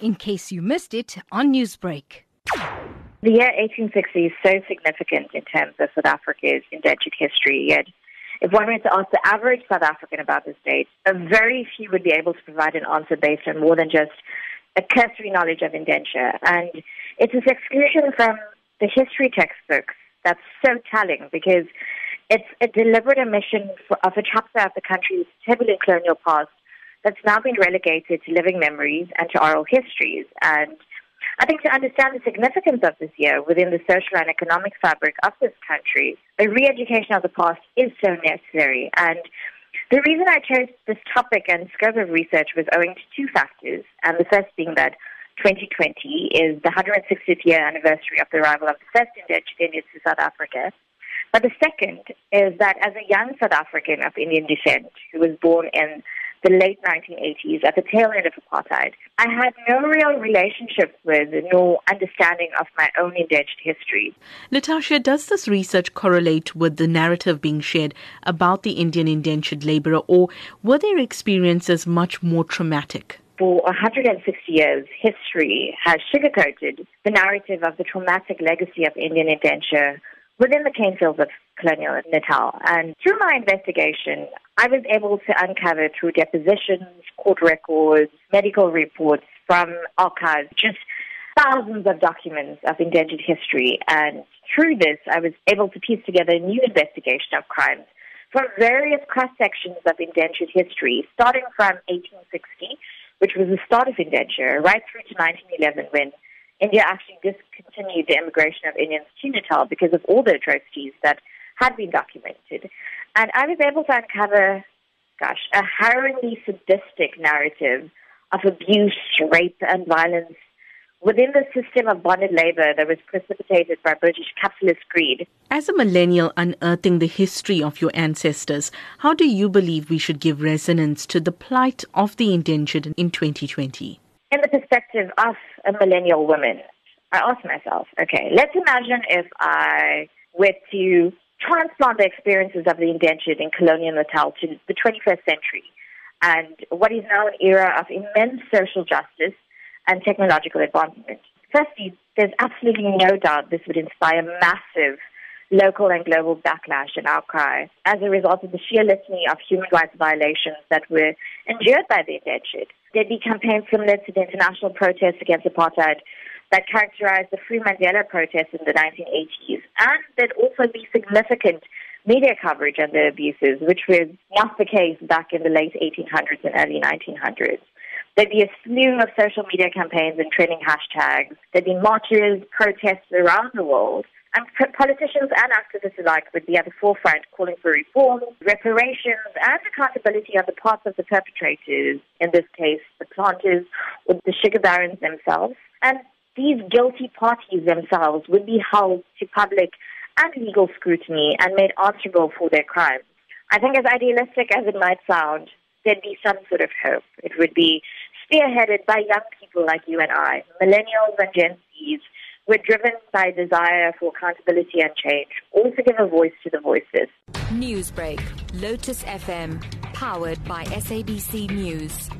in case you missed it on Newsbreak. The year 1860 is so significant in terms of South Africa's indentured history, yet if one were to ask the average South African about this date, a very few would be able to provide an answer based on more than just a cursory knowledge of indenture. And it's this exclusion from the history textbooks that's so telling because it's a deliberate omission of a chapter of the country's turbulent colonial past that's now been relegated to living memories and to oral histories. And I think to understand the significance of this year within the social and economic fabric of this country, a re-education of the past is so necessary. And the reason I chose this topic and scope of research was owing to two factors, and the first being that 2020 is the 160th year anniversary of the arrival of the first indentured Indians to South Africa. But the second is that as a young South African of Indian descent who was born in the late 1980s at the tail end of apartheid, I had no real relationship with nor understanding of my own indentured history. Latashia, does this research correlate with the narrative being shared about the Indian indentured laborer, or were their experiences much more traumatic? For 160 years, history has sugarcoated the narrative of the traumatic legacy of Indian indenture within the cane fields of colonial Natal. And through my investigation, I was able to uncover through depositions, court records, medical reports from archives, just thousands of documents of indentured history. And through this, I was able to piece together a new investigation of crimes from various cross sections of indentured history, starting from 1860, which was the start of indenture, right through to 1911 when India actually discontinued the immigration of Indians to Natal because of all the atrocities that had been documented. And I was able to uncover, gosh, a harrowingly sadistic narrative of abuse, rape, and violence within the system of bonded labor that was precipitated by British capitalist greed. As a millennial unearthing the history of your ancestors, how do you believe we should give resonance to the plight of the indentured in 2020? In the perspective of a millennial woman, I ask myself, okay, let's imagine if I were to transplant the experiences of the indentured in colonial Natal to the 21st century and what is now an era of immense social justice and technological advancement. Firstly, there's absolutely no doubt this would inspire massive local and global backlash and outcry as a result of the sheer litany of human rights violations that were endured by the indentured. There'd be campaigns similar to the international protests against apartheid that characterized the Free Mandela protests in the 1980s. And there'd also be significant media coverage on the abuses, which was not the case back in the late 1800s and early 1900s. There'd be a slew of social media campaigns and trending hashtags. There'd be marches, protests around the world. And politicians and activists alike would be at the forefront calling for reform, reparations, and accountability on the parts of the perpetrators, in this case, the planters or the sugar barons themselves. And these guilty parties themselves would be held to public and legal scrutiny and made answerable for their crimes. I think, as idealistic as it might sound, there'd be some sort of hope. It would be spearheaded by young people like you and I, millennials and Gen Zs, who are driven by desire for accountability and change, all to give a voice to the voices. Newsbreak, Lotus FM, powered by SABC News.